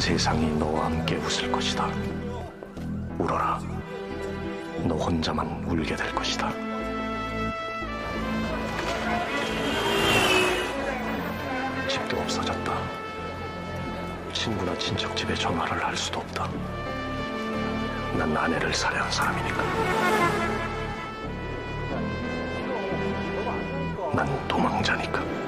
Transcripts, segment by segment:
세상이 너와 함께 웃을 것이다. 울어라. 너 혼자만 울게 될 것이다. 집도 없어졌다. 친구나 친척 집에 전화를 할 수도 없다. 난 아내를 살해한 사람이니까. 난 도망자니까.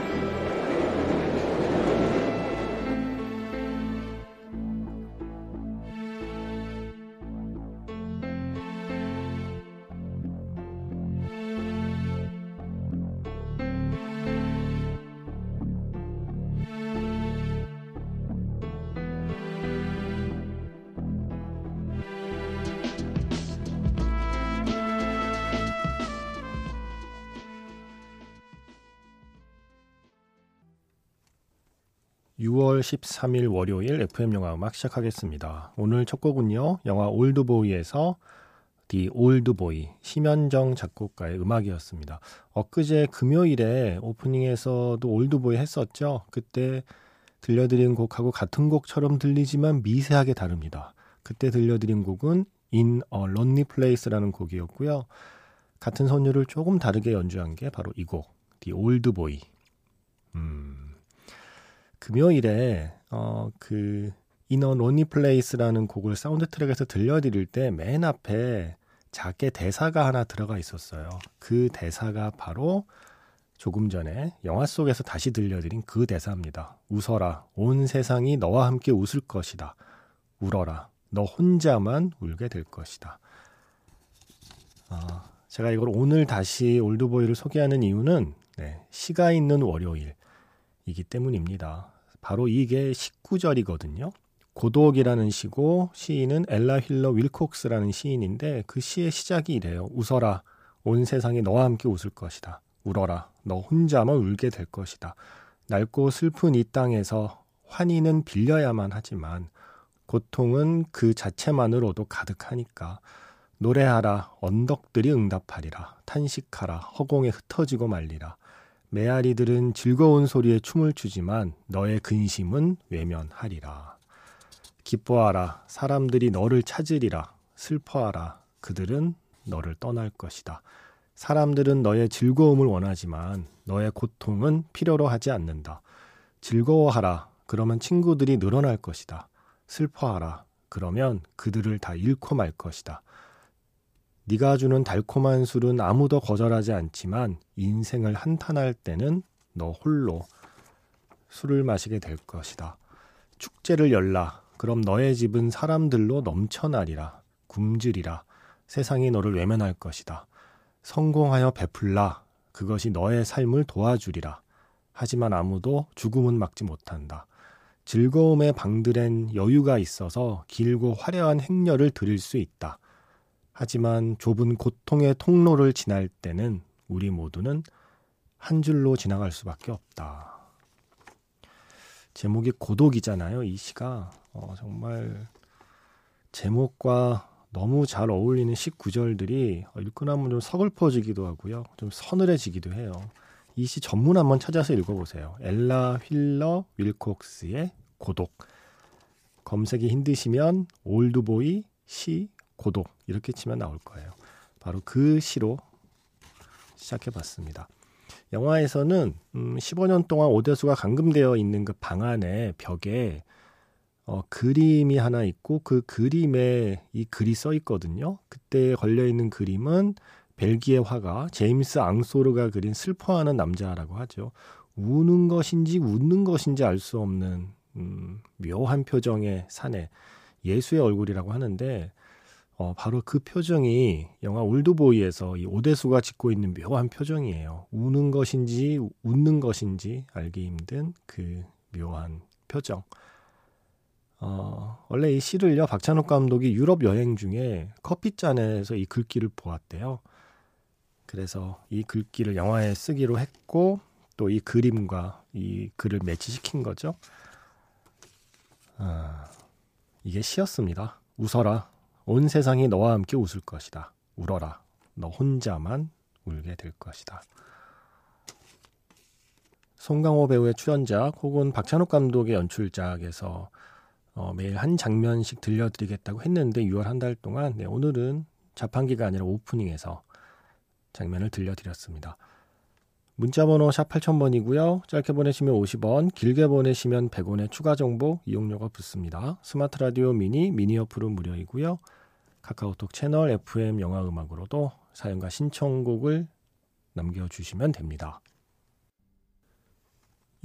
6월 13일 월요일 FM 영화 음악 시작하겠습니다. 오늘 첫 곡은요. 영화 올드보이에서 The Old Boy 심현정 작곡가의 음악이었습니다. 엊그제 금요일에 오프닝에서도 올드보이 했었죠. 그때 들려드린 곡하고 같은 곡처럼 들리지만 미세하게 다릅니다. 그때 들려드린 곡은 In a Lonely Place라는 곡이었고요. 같은 선율을 조금 다르게 연주한 게 바로 이 곡, The Old Boy. 음. 금요일에 어 그 In a Lonely Place라는 곡을 사운드 트랙에서 들려드릴 때 맨 앞에 작게 대사가 하나 들어가 있었어요. 그 대사가 바로 조금 전에 영화 속에서 다시 들려드린 그 대사입니다. 웃어라. 온 세상이 너와 함께 웃을 것이다. 울어라. 너 혼자만 울게 될 것이다. 어, 제가 이걸 오늘 다시 올드보이를 소개하는 이유는 네, 시가 있는 월요일이기 때문입니다. 바로 이게 19절이거든요. 고독이라는 시고 시인은 엘라 힐러 윌콕스라는 시인인데 그 시의 시작이 이래요. 웃어라. 온 세상이 너와 함께 웃을 것이다. 울어라. 너 혼자만 울게 될 것이다. 낡고 슬픈 이 땅에서 환희는 빌려야만 하지만 고통은 그 자체만으로도 가득하니까 노래하라 언덕들이 응답하리라 탄식하라 허공에 흩어지고 말리라 메아리들은 즐거운 소리에 춤을 추지만 너의 근심은 외면하리라. 기뻐하라. 사람들이 너를 찾으리라. 슬퍼하라. 그들은 너를 떠날 것이다. 사람들은 너의 즐거움을 원하지만 너의 고통은 필요로 하지 않는다. 즐거워하라. 그러면 친구들이 늘어날 것이다. 슬퍼하라. 그러면 그들을 다 잃고 말 것이다. 네가 주는 달콤한 술은 아무도 거절하지 않지만 인생을 한탄할 때는 너 홀로 술을 마시게 될 것이다. 축제를 열라. 그럼 너의 집은 사람들로 넘쳐나리라. 굶주리라. 세상이 너를 외면할 것이다. 성공하여 베풀라. 그것이 너의 삶을 도와주리라. 하지만 아무도 죽음은 막지 못한다. 즐거움에 방들엔 여유가 있어서 길고 화려한 행렬을 드릴 수 있다. 하지만 좁은 고통의 통로를 지날 때는 우리 모두는 한 줄로 지나갈 수밖에 없다. 제목이 고독이잖아요, 이 시가. 어, 정말 제목과 너무 잘 어울리는 시 구절들이 읽고 나면 좀 서글퍼지기도 하고요. 좀 서늘해지기도 해요. 이 시 전문 한번 찾아서 읽어보세요. 엘라 휠러 윌콕스의 고독. 검색이 힘드시면 올드보이 시 고독 이렇게 치면 나올 거예요. 바로 그 시로 시작해 봤습니다. 영화에서는 음, 15년 동안 오대수가 감금되어 있는 그 방 안에 벽에 어, 그림이 하나 있고 그 그림에 이 글이 써 있거든요. 그때 걸려 있는 그림은 벨기에 화가 제임스 앙소르가 그린 슬퍼하는 남자라고 하죠. 우는 것인지 웃는 것인지 알 수 없는 음, 묘한 표정의 사내 예수의 얼굴이라고 하는데 어, 바로 그 표정이 영화 올드보이에서 이 오대수가 짓고 있는 묘한 표정이에요. 우는 것인지 웃는 것인지 알기 힘든 그 묘한 표정. 어, 원래 이 시를요, 박찬욱 감독이 유럽 여행 중에 커피잔에서 이 글귀를 보았대요. 그래서 이 글귀를 영화에 쓰기로 했고, 또 이 그림과 이 글을 매치시킨 거죠. 아, 이게 시였습니다. 웃어라. 온 세상이 너와 함께 웃을 것이다. 울어라. 너 혼자만 울게 될 것이다. 송강호 배우의 출연작 혹은 박찬욱 감독의 연출작에서 어, 매일 한 장면씩 들려드리겠다고 했는데 6월 한 달 동안 네, 오늘은 자판기가 아니라 오프닝에서 장면을 들려드렸습니다. 문자번호 샵 8000번이고요. 짧게 보내시면 50원, 길게 보내시면 100원의 추가 정보 이용료가 붙습니다. 스마트 라디오 미니, 미니 어플은 무료이고요. 카카오톡 채널 FM 영화 음악으로도 사연과 신청곡을 남겨주시면 됩니다.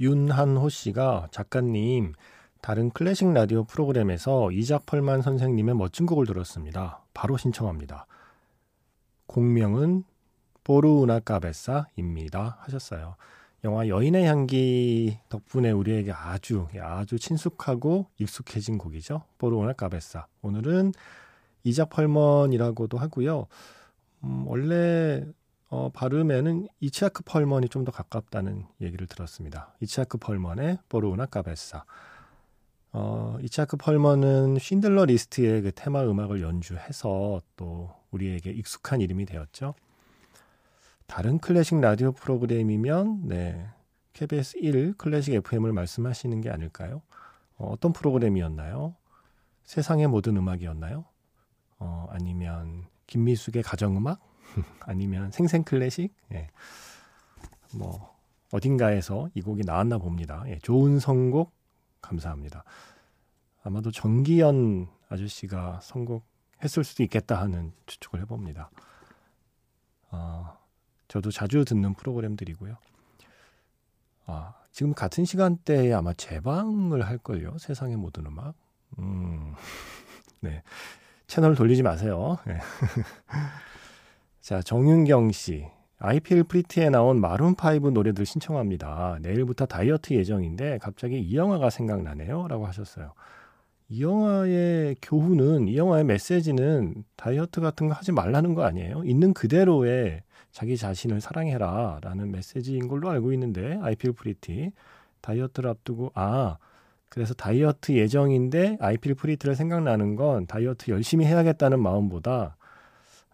윤한호 씨가 작가님, 다른 클래식 라디오 프로그램에서 이작 펄만 선생님의 멋진 곡을 들었습니다. 바로 신청합니다. 곡명은 Por Una Cabeza입니다. 하셨어요. 영화 여인의 향기 덕분에 우리에게 아주 아주 친숙하고 익숙해진 곡이죠. Por Una Cabeza. 오늘은 이작 펄먼이라고도 하고요. 음, 원래 어, 발음에는 이치아크 펄먼이 좀 더 가깝다는 얘기를 들었습니다. 이치아크 펄먼의 Por Una Cabeza. 어, 이치아크 펄먼은 쉰들러 리스트의 그 테마 음악을 연주해서 또 우리에게 익숙한 이름이 되었죠. 다른 클래식 라디오 프로그램이면 네. KBS 1 클래식 FM을 말씀하시는 게 아닐까요? 어, 어떤 프로그램이었나요? 세상의 모든 음악이었나요? 어, 아니면 김미숙의 가정음악? 아니면 생생 클래식? 예. 뭐 어딘가에서 이 곡이 나왔나 봅니다. 예, 좋은 선곡 감사합니다. 아마도 정기현 아저씨가 선곡했을 수도 있겠다 하는 추측을 해봅니다. 어, 저도 자주 듣는 프로그램들이고요. 아, 지금 같은 시간대에 아마 재방을 할걸요. 세상의 모든 음악. 음, 네. 채널 돌리지 마세요. 네. 자, 정윤경 씨. IPL 프리티에 나온 마룬5 노래들 신청합니다. 내일부터 다이어트 예정인데 갑자기 이 영화가 생각나네요. 라고 하셨어요. 이 영화의 교훈은, 이 영화의 메시지는 다이어트 같은 거 하지 말라는 거 아니에요? 있는 그대로의 자기 자신을 사랑해라 라는 메시지인 걸로 알고 있는데 IPL 프리티 다이어트를 앞두고 아 그래서 다이어트 예정인데 IPL 프리티를 생각나는 건 다이어트 열심히 해야겠다는 마음보다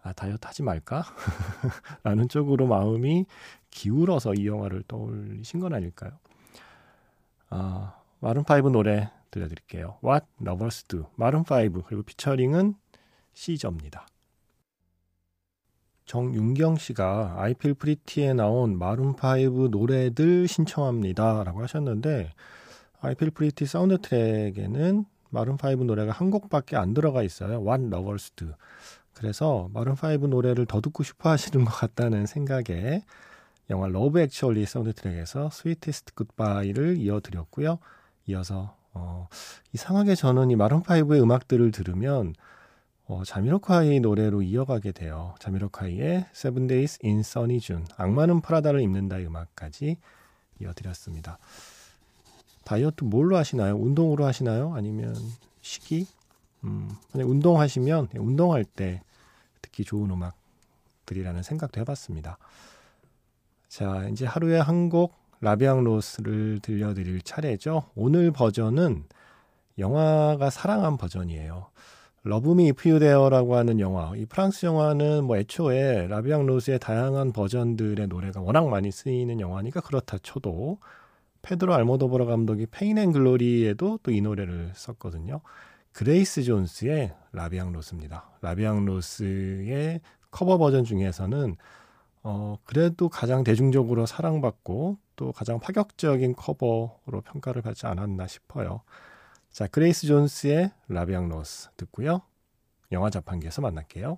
아 다이어트 하지 말까 라는 쪽으로 마음이 기울어서 이 영화를 떠올리신 건 아닐까요? 아 마룬 5 노래 들려드릴게요. What Lovers Do 마룬 5 그리고 피처링은 시저입니다. 정윤경 씨가 I Feel Pretty에 나온 마룬5 노래들 신청합니다. 라고 하셨는데, I Feel Pretty 사운드 트랙에는 마룬5 노래가 한 곡밖에 안 들어가 있어요. What Lovers Do. 그래서 마룬5 노래를 더 듣고 싶어 하시는 것 같다는 생각에 영화 Love Actually 사운드 트랙에서 Sweetest Goodbye를 이어드렸고요. 이어서 어, 이상하게 저는 이 마룬5의 음악들을 들으면 어, 자미로콰이 노래로 이어가게 돼요. 자미로콰이의 Seven Days in Sunny June, 악마는 프라다를 입는다의 음악까지 이어드렸습니다. 다이어트 뭘로 하시나요? 운동으로 하시나요? 아니면 식이? 음, 그냥 운동하시면 운동할 때 듣기 좋은 음악들이라는 생각도 해봤습니다. 자, 이제 하루에 한 곡 La Vie en rose를 들려드릴 차례죠. 오늘 버전은 영화가 사랑한 버전이에요. Love Me If You Dare라고 하는 영화. 이 프랑스 영화는 뭐 애초에 La Vie en rose의 다양한 버전들의 노래가 워낙 많이 쓰이는 영화니까 그렇다 쳐도 페드로 알모도바르 감독이 Pain and Glory에도 또 이 노래를 썼거든요. 그레이스 존스의 La Vie en rose입니다. La Vie en rose의 커버 버전 중에서는 어 그래도 가장 대중적으로 사랑받고 또 가장 파격적인 커버로 평가를 받지 않았나 싶어요. 자, 그레이스 존스의 La Vie en rose 듣고요. 영화 자판기에서 만날게요.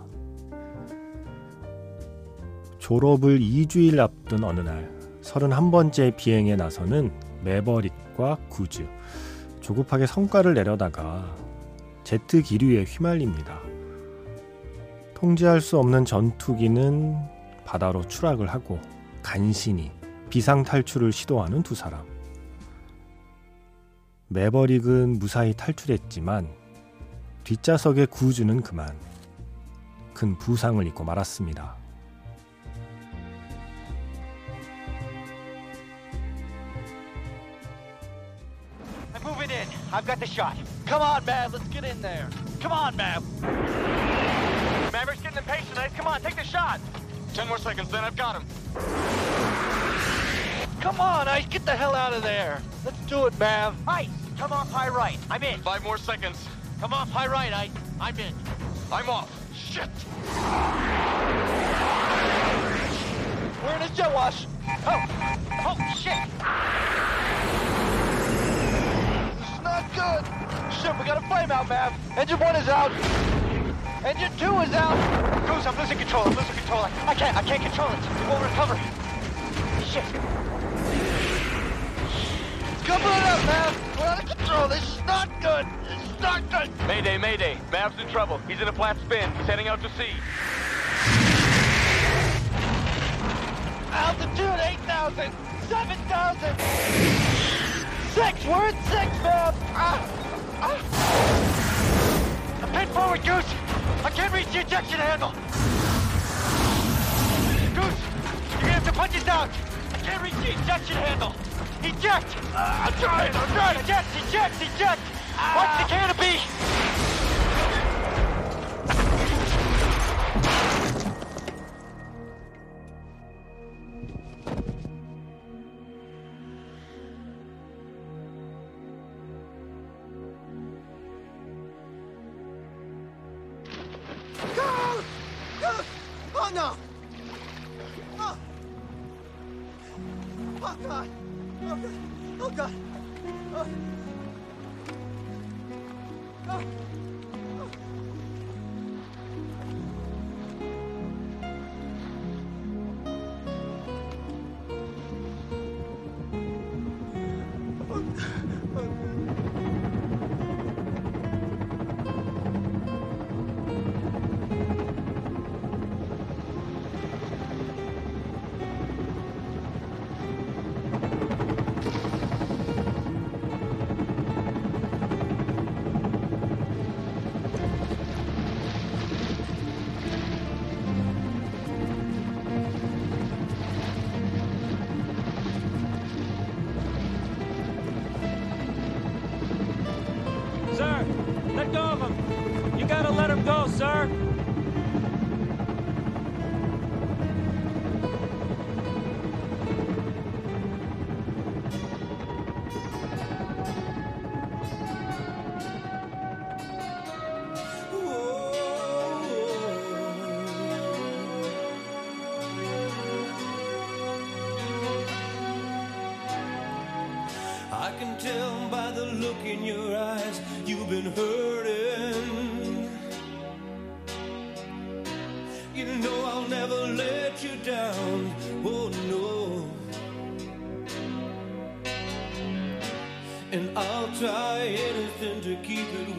졸업을 2주일 앞둔 어느 날 31번째 비행에 나서는 매버릭과 구즈. 조급하게 성과를 내려다가 제트 기류에 휘말립니다. 통제할 수 없는 전투기는 바다로 추락을 하고 간신히 비상 탈출을 시도하는 두 사람. 매버릭은 무사히 탈출했지만 뒷좌석의 구주는 그만 큰 부상을 입고 말았습니다. I've got the shot. Come on, Mav. Let's get in there. Come on, Mav. Maverick's getting impatient. Ice. Come on, take the shot. Ten more seconds, then I've got him. Come on, Ice. Get the hell out of there. Let's do it, Mav. Ice, come off high right. I'm in. Five more seconds. Come off high right, Ice. I'm in. I'm off. Shit! We're in a jet wash. Oh, oh, shit. This is not good. Shit, we got a flame out, Mav. Engine one is out. Engine two is out. Goose, I'm losing control. I'm losing control. I, can't. I can't control it. It won't recover. Shit. Come on up, Mav. We're out of control. This is not good. This is not good. Mayday, mayday. Mav's in trouble. He's in a flat spin. He's heading out to sea. Altitude 8,000, 7,000, 6, we're at 6, man. Ah, ah. Pin forward, Goose. I can't reach the ejection handle. Goose, you're gonna have to punch it down. I can't reach the ejection handle. Eject. Uh, I'm trying, I'm trying. Eject, eject, eject. Watch the canopy. Let go of him. You gotta let him go, sir. Know I'll never let you down. Oh no. And I'll try anything to keep it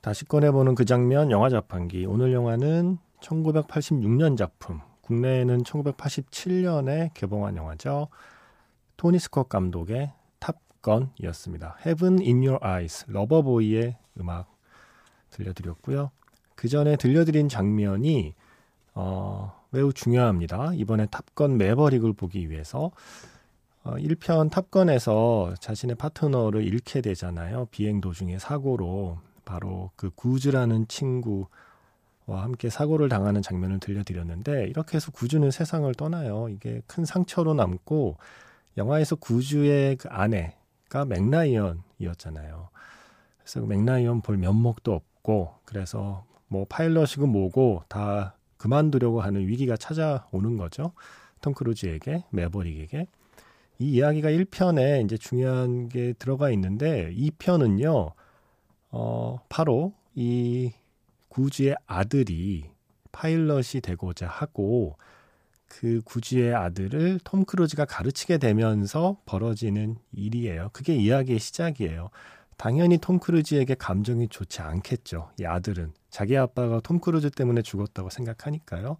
다시 꺼내보는 그 장면 영화 자판기. 오늘 영화는 1986년 작품. 국내에는 1987년에 개봉한 영화죠. 토니 스콧 감독의 탑건이었습니다. Heaven in Your Eyes, 러버보이의 음악 들려드렸고요. 그 전에 들려드린 장면이 어, 매우 중요합니다. 이번에 탑건 매버릭을 보기 위해서 어, 1편 탑건에서 자신의 파트너를 잃게 되잖아요. 비행 도중에 사고로 바로 그 구즈라는 친구와 함께 사고를 당하는 장면을 들려드렸는데 이렇게 해서 구즈는 세상을 떠나요. 이게 큰 상처로 남고 영화에서 구즈의 그 아내가 맥라이언이었잖아요. 그래서 맥라이언 볼 면목도 없고 그래서 뭐 파일럿이고 뭐고 다 그만두려고 하는 위기가 찾아오는 거죠. 톰 크루즈에게 매버릭에게 이 이야기가 1편에 이제 중요한 게 들어가 있는데 2편은요. 어 바로 이 구스의 아들이 파일럿이 되고자 하고 그 구스의 아들을 톰 크루즈가 가르치게 되면서 벌어지는 일이에요. 그게 이야기의 시작이에요. 당연히 톰 크루즈에게 감정이 좋지 않겠죠. 이 아들은 자기 아빠가 톰 크루즈 때문에 죽었다고 생각하니까요.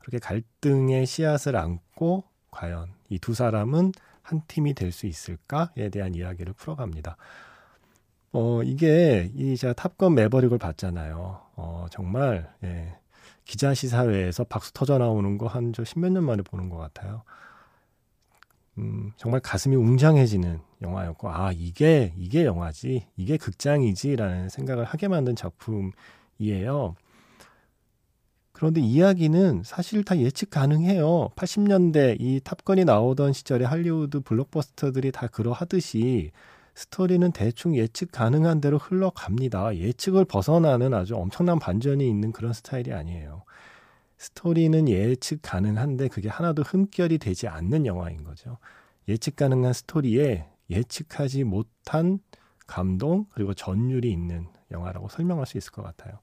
그렇게 갈등의 씨앗을 안고 과연 이 두 사람은 한 팀이 될 수 있을까에 대한 이야기를 풀어갑니다. 어, 이게 이 제가 탑건 매버릭을 봤잖아요. 어, 정말 예. 기자 시사회에서 박수 터져 나오는 거 한 저 십몇 년 만에 보는 것 같아요. 음, 정말 가슴이 웅장해지는 영화였고, 아, 이게, 이게 영화지, 이게 극장이지라는 생각을 하게 만든 작품이에요. 그런데 이야기는 사실 다 예측 가능해요. 80년대 이 탑건이 나오던 시절에 할리우드 블록버스터들이 다 그러하듯이 스토리는 대충 예측 가능한 대로 흘러갑니다. 예측을 벗어나는 아주 엄청난 반전이 있는 그런 스타일이 아니에요. 스토리는 예측 가능한데 그게 하나도 흠결이 되지 않는 영화인 거죠. 예측 가능한 스토리에 예측하지 못한 감동 그리고 전율이 있는 영화라고 설명할 수 있을 것 같아요.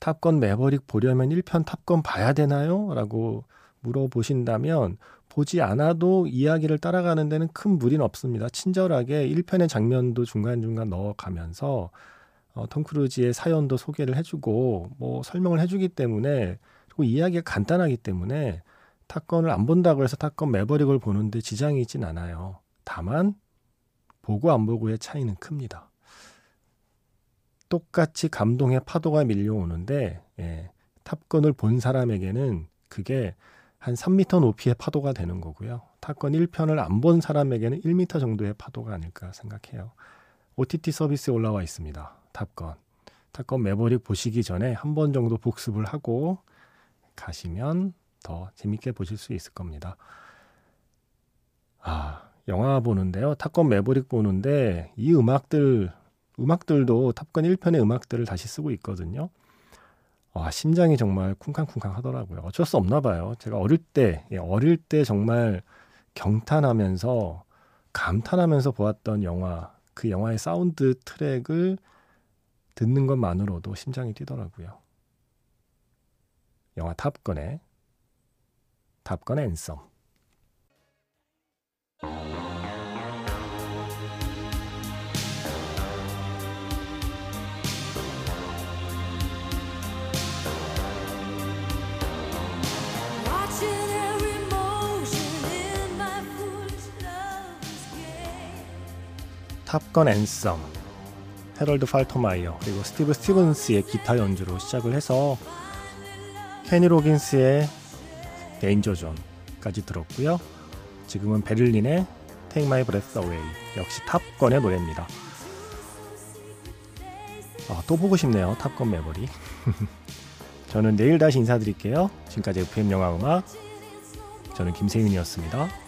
탑건 매버릭 보려면 1편 탑건 봐야 되나요? 라고 물어보신다면 보지 않아도 이야기를 따라가는 데는 큰 무리는 없습니다. 친절하게 1편의 장면도 중간중간 넣어가면서 어, 톰 크루즈의 사연도 소개를 해주고 뭐 설명을 해주기 때문에 그리고 이야기가 간단하기 때문에 탑건을 안 본다고 해서 탑건 매버릭을 보는데 지장이 있진 않아요. 다만 보고 안 보고의 차이는 큽니다. 똑같이 감동의 파도가 밀려오는데 예, 탑건을 본 사람에게는 그게 한 3m 높이의 파도가 되는 거고요. 탑건 1편을 안 본 사람에게는 1m 정도의 파도가 아닐까 생각해요. OTT 서비스에 올라와 있습니다. 탑건. 탑건 매버릭 보시기 전에 한 번 정도 복습을 하고 가시면 더 재밌게 보실 수 있을 겁니다. 아, 영화 보는데요. 탑건 매버릭 보는데 이 음악들 음악들도 Top Gun 1편의 음악들을 다시 쓰고 있거든요. 와, 심장이 정말 쿵쾅쿵쾅 하더라고요. 어쩔 수 없나 봐요. 제가 어릴 때, 예, 어릴 때 정말 경탄하면서 감탄하면서 보았던 영화, 그 영화의 사운드 트랙을 듣는 것만으로도 심장이 뛰더라고요. 영화 Top Gun의 Top Gun Anthem. Top Gun Anthem. 헤럴드 팔터마이어 그리고 스티브 스티븐스의 기타 연주로 시작을 해서 케니 로긴스의 Danger Zone까지 들었고요. 지금은 베를린의 Take My Breath Away 역시 Top Gun의 노래입니다. 아, 또 보고 싶네요. Top Gun Maverick. 저는 내일 다시 인사드릴게요. 지금까지 FM 영화 음악 저는 김세윤이었습니다.